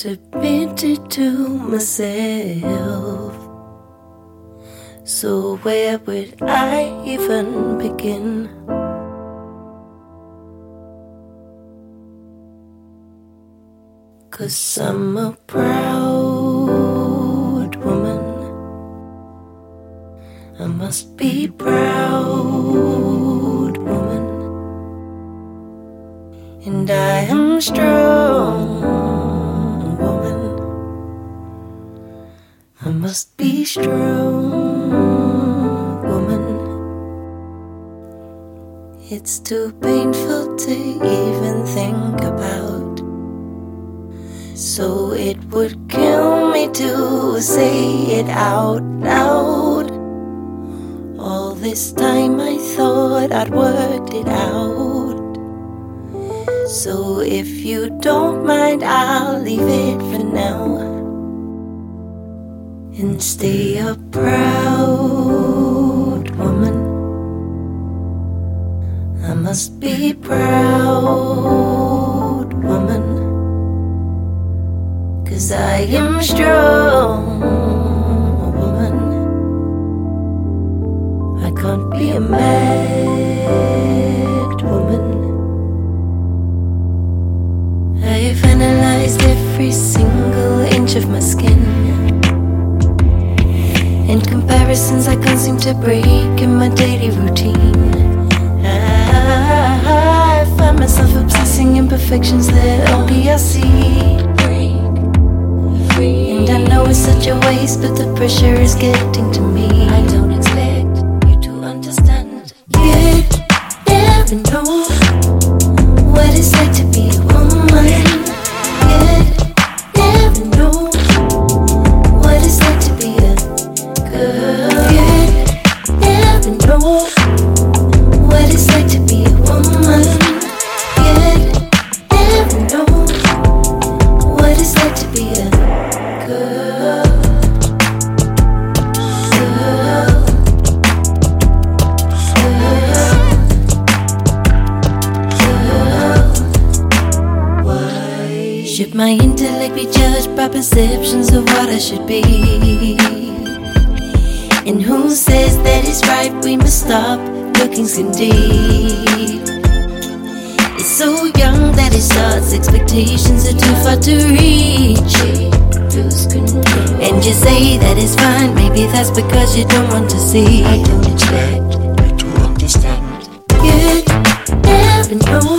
can't admit it to myself. So, where would I even begin? Cause I'm a proud woman. I must be proud woman. And I am strong must be strong woman. It's too painful to even think about. So it would kill me to say it out loud. All this time I thought I'd worked it out. So if you don't mind, I'll leave it for now. And stay a proud woman. I must be proud woman. Cause I am strong, woman. I can't be a mad woman. I've analyzed every single inch of my skin. And comparisons I can't seem to break in my daily routine. I find myself obsessing imperfections that only I see. And I know it's such a waste, but the pressure is getting to me. I don't stop looking skin deep? It's so young that it starts, expectations are too far to reach. And you say that it's fine, maybe that's because you don't want to see. I don't expect you to understand. You never know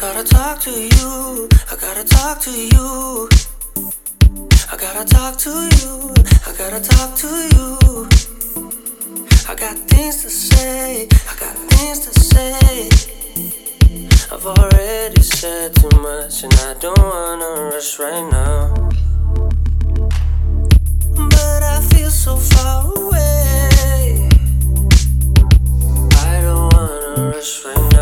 gotta talk to you. I gotta talk to you. I gotta talk to you. I gotta talk to you. I got things to say. I got things to say. I've already said too much, and I don't wanna rush right now. But I feel so far away. I don't wanna rush right now.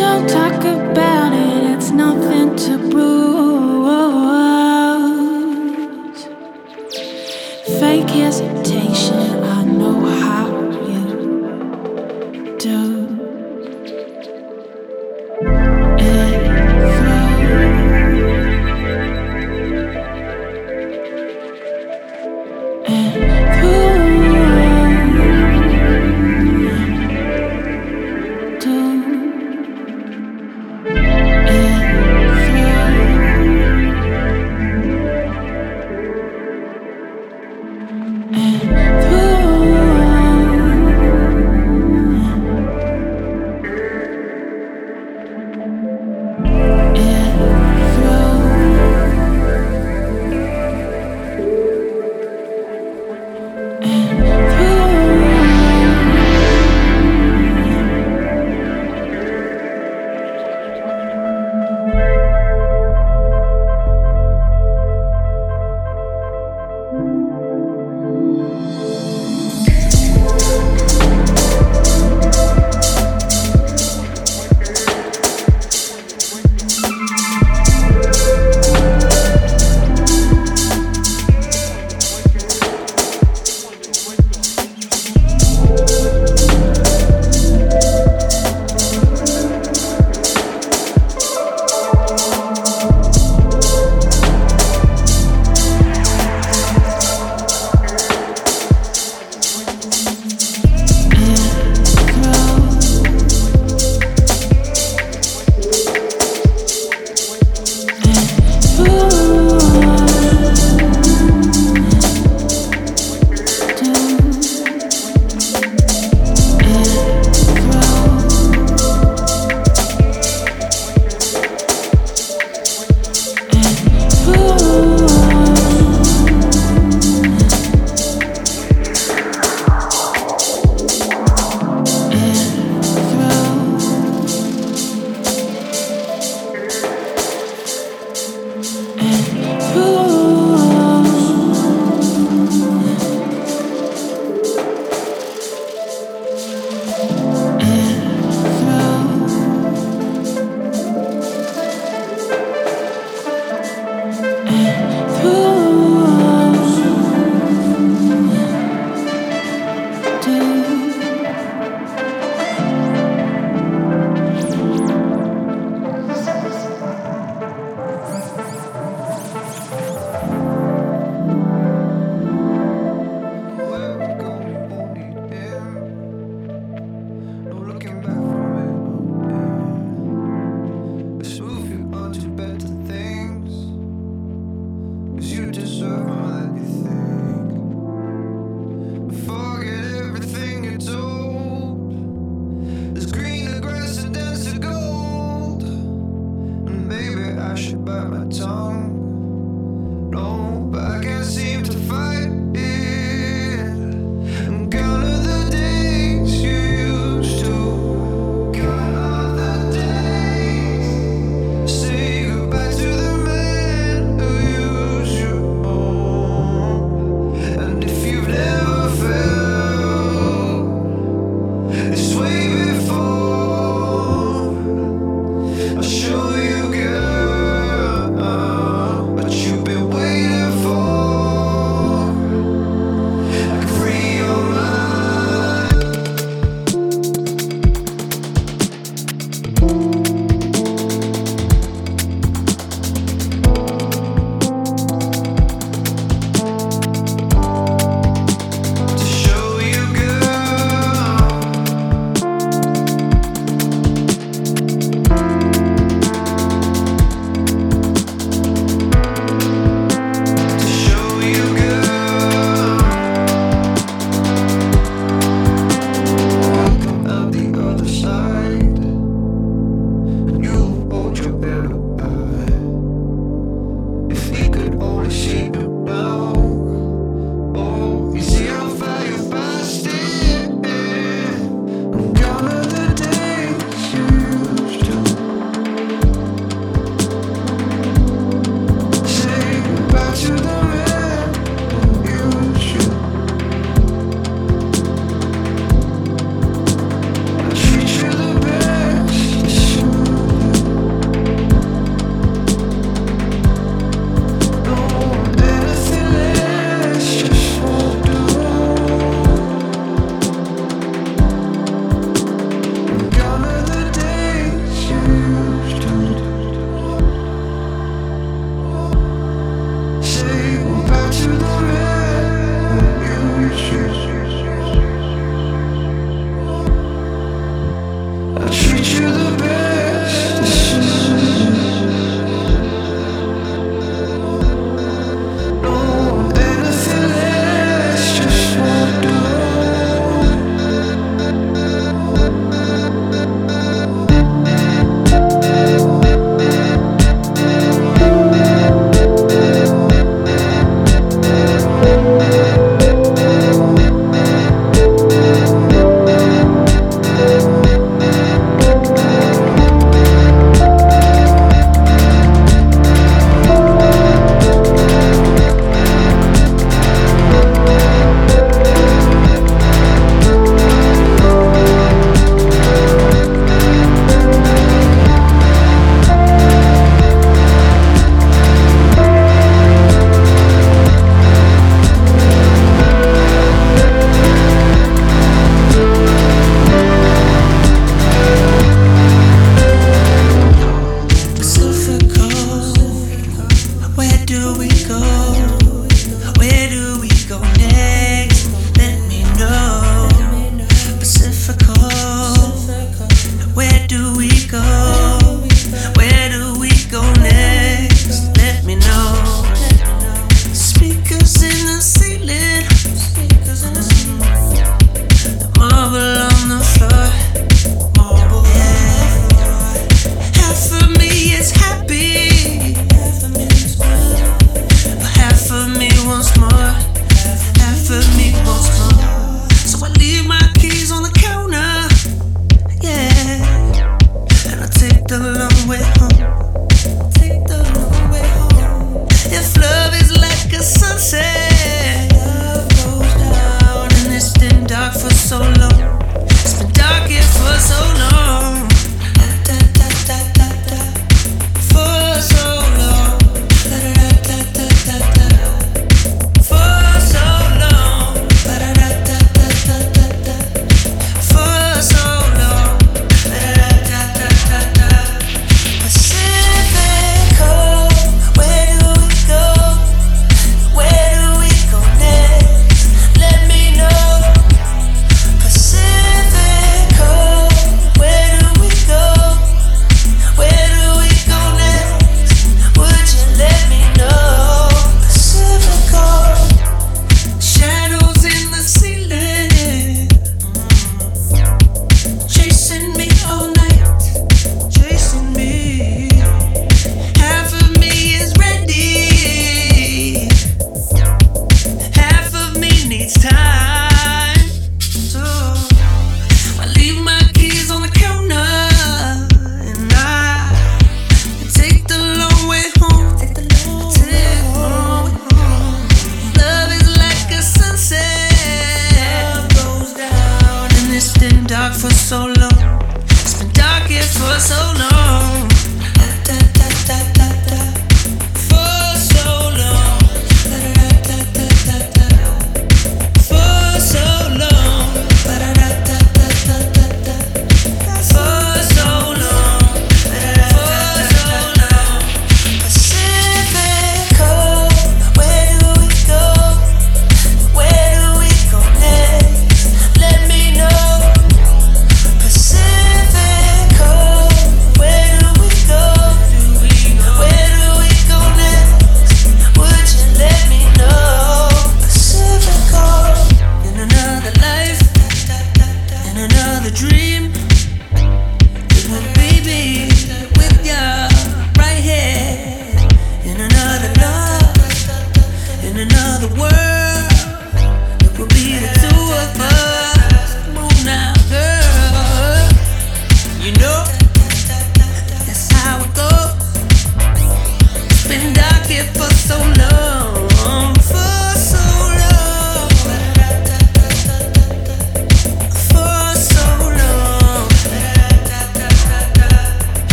Don't talk about it, it's nothing to bruise. Fake is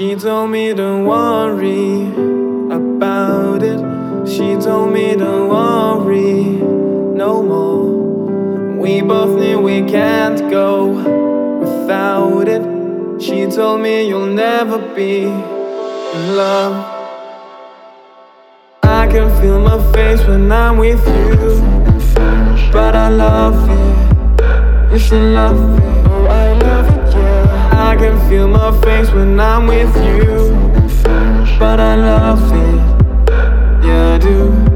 She told me don't worry about it. She told me don't worry no more. We both knew we can't go without it. She told me you'll never be in love. I can feel my face when I'm with you, but I love it. You should love it. I can feel my face when I'm with you. But I love it, yeah, I do.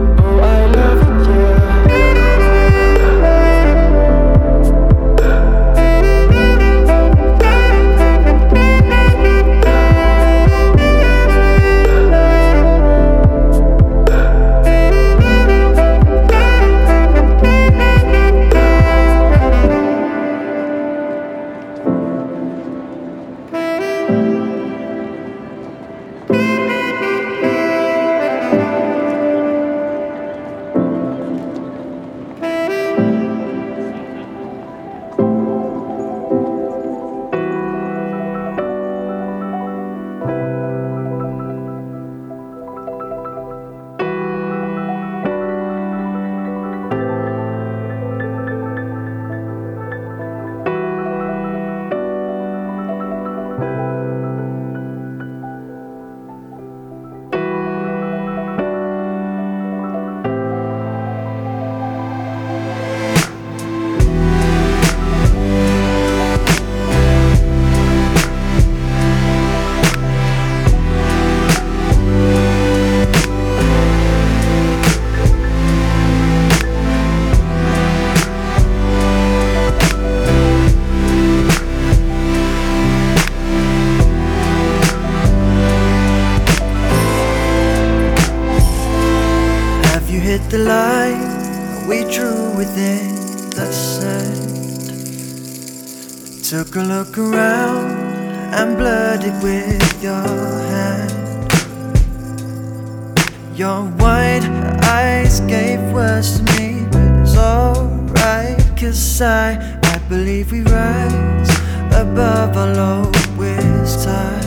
sigh. I believe we rise above our lowest tide.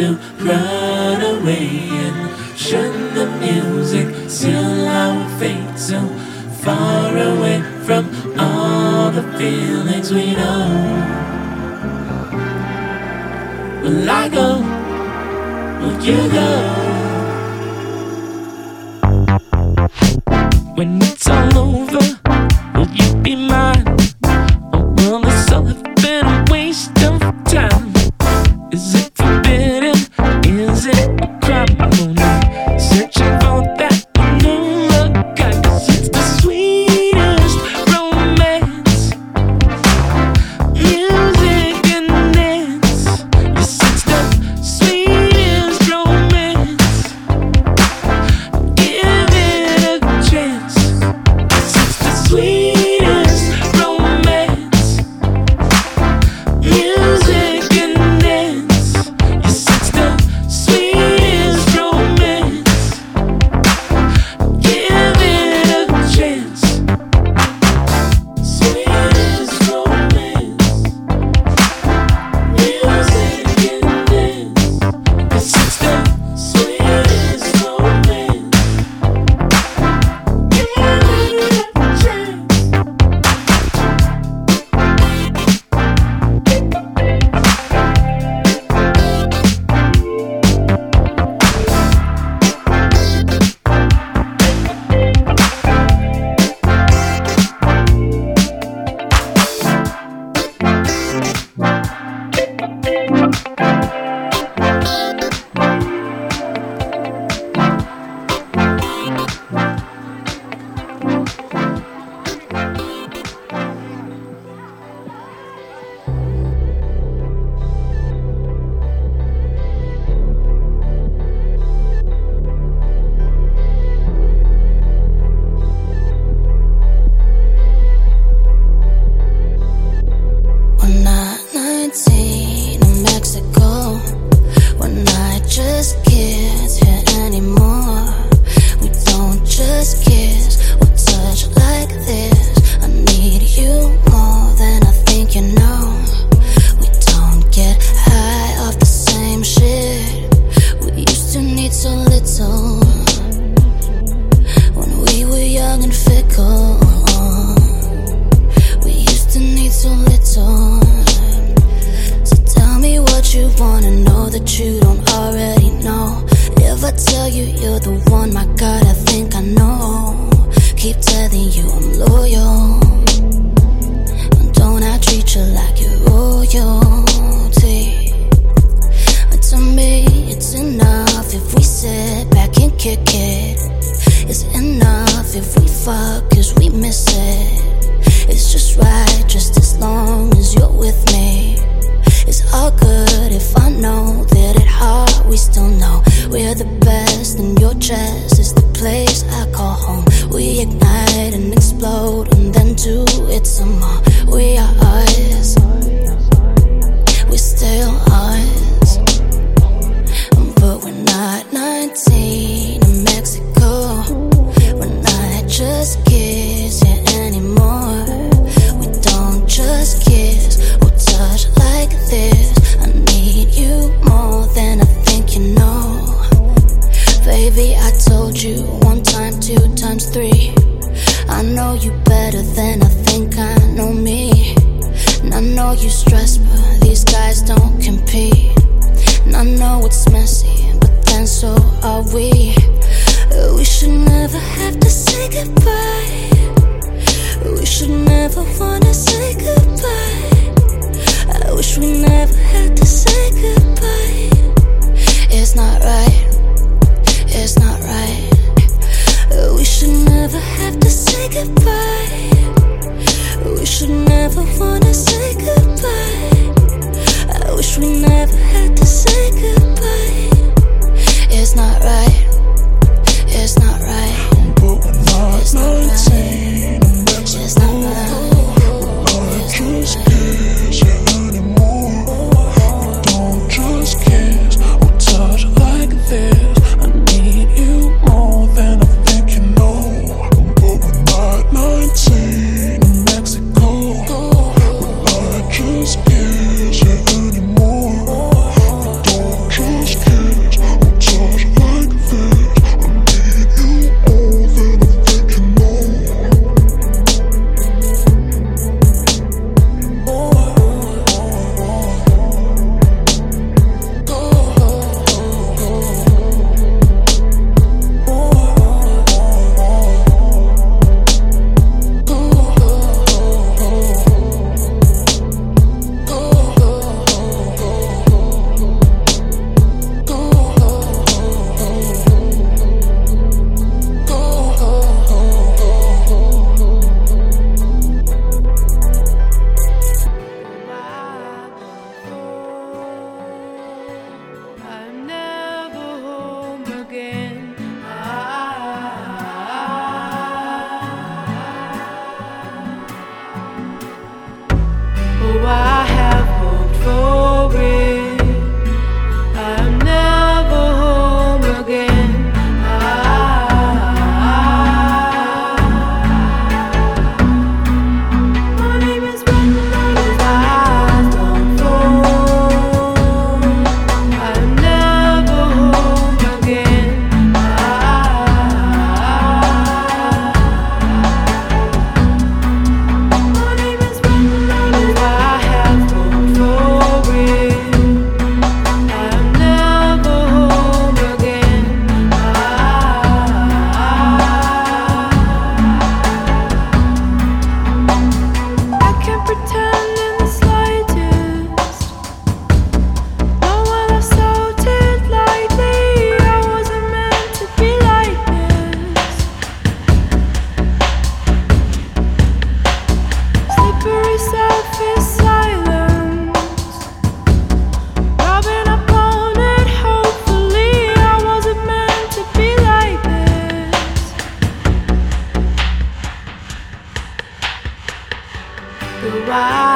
To run The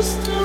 close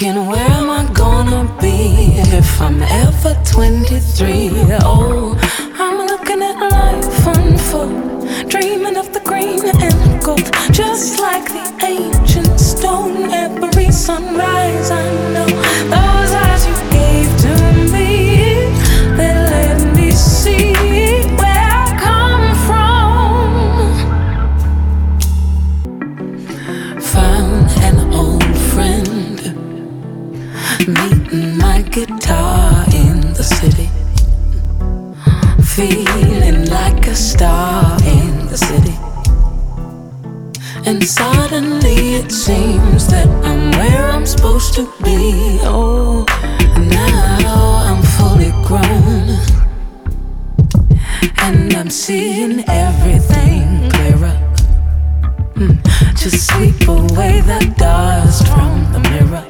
thinking, where am I gonna be if I'm ever 23? Oh, I'm looking at life unfold, dreaming of the green and gold, just like the ancient stone. Every sunrise, I know those eyes you gave to me, they let me see. guitar in the city. Feeling like a star in the city. And suddenly it seems that I'm where I'm supposed to be. Oh, now I'm fully grown. And I'm seeing everything clearer. Hmm, just sweep away the dust from the mirror.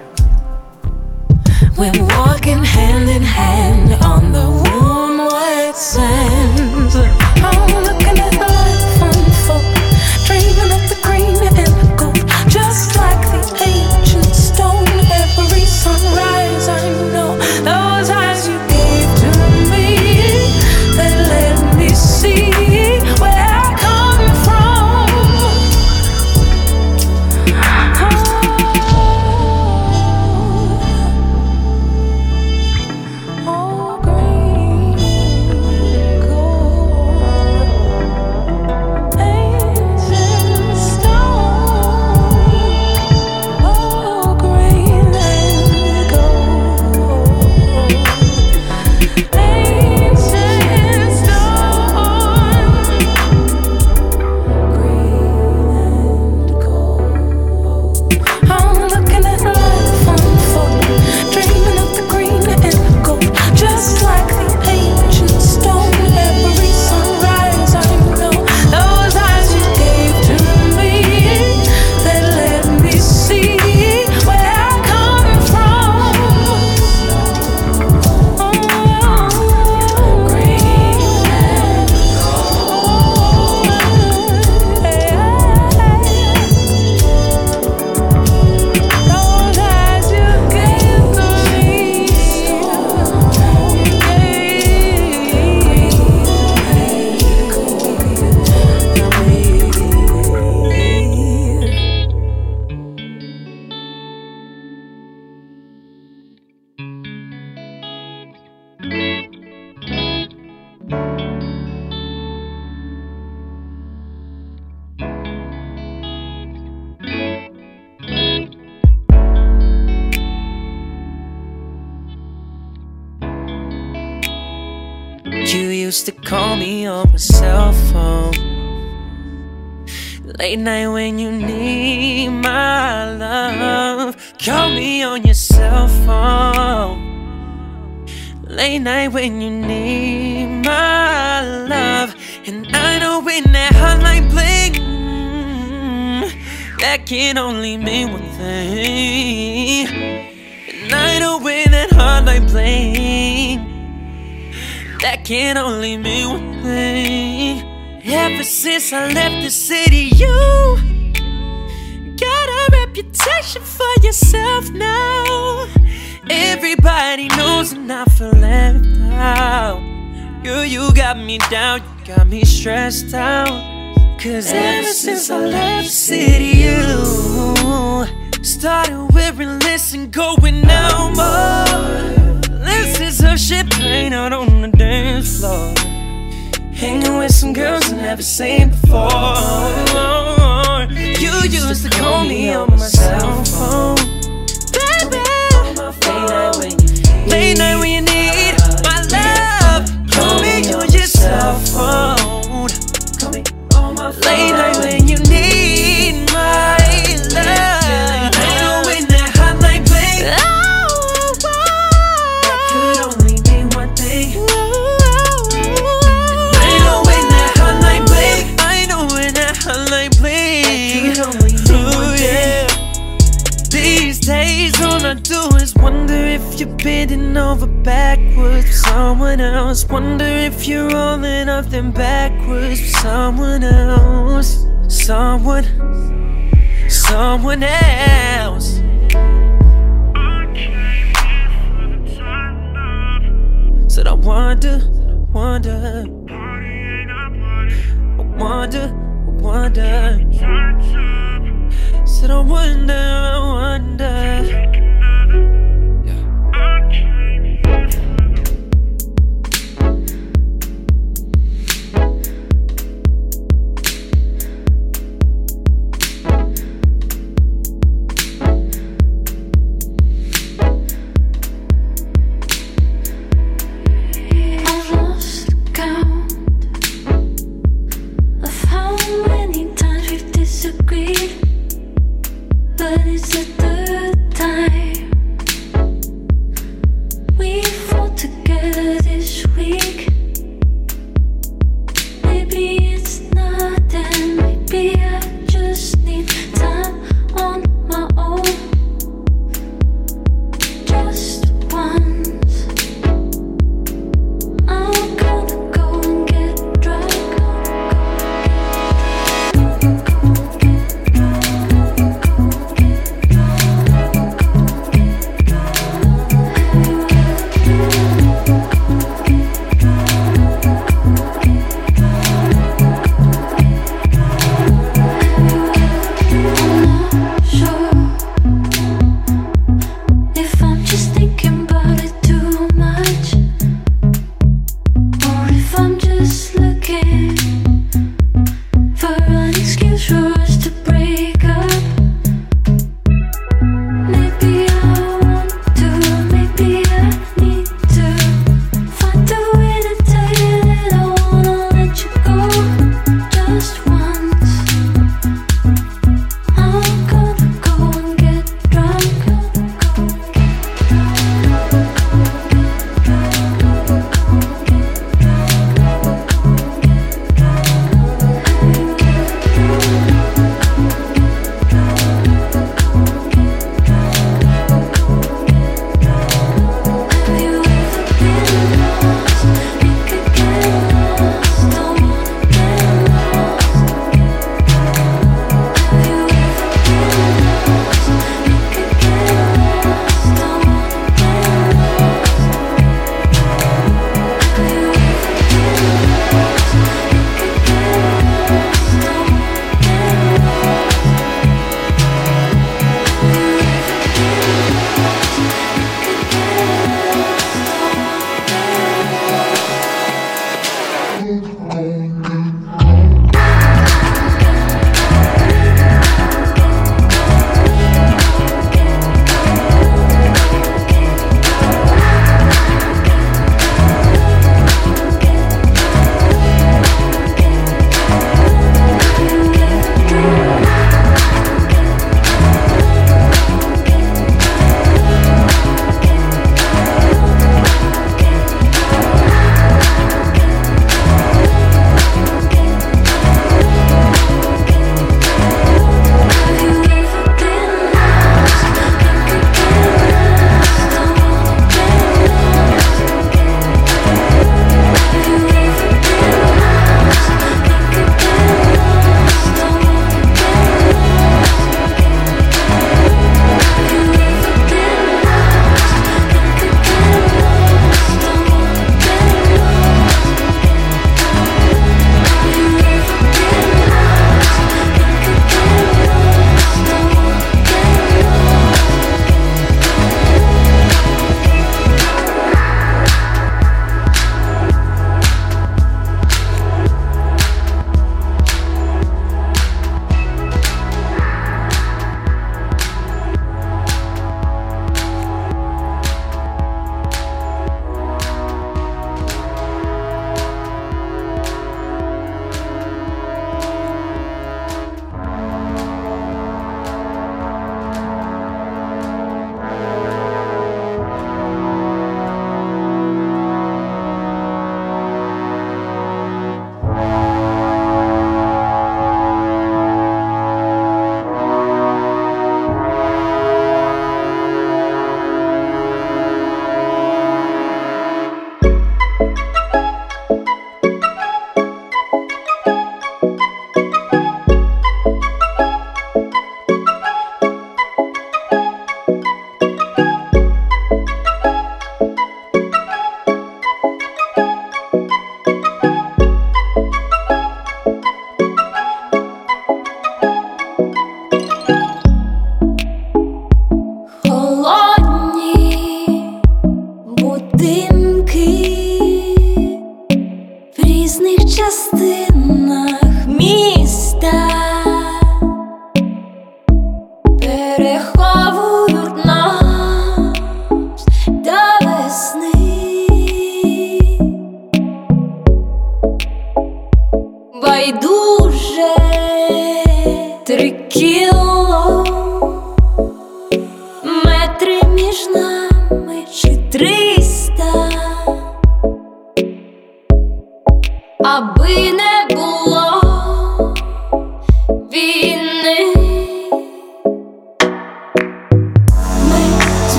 We're walking hand in hand on the warm wet sands. I'm looking at the right now wearing less and going out more. This is a champagne out on the dance floor. Hanging with some girls I never seen before. You used to call me on my side. bending over backwards for someone else. Wonder if you're rolling up them Backwoods for someone else. Someone, someone else. Said I wonder, wonder. I wonder, wonder. Said I wonder, I wonder.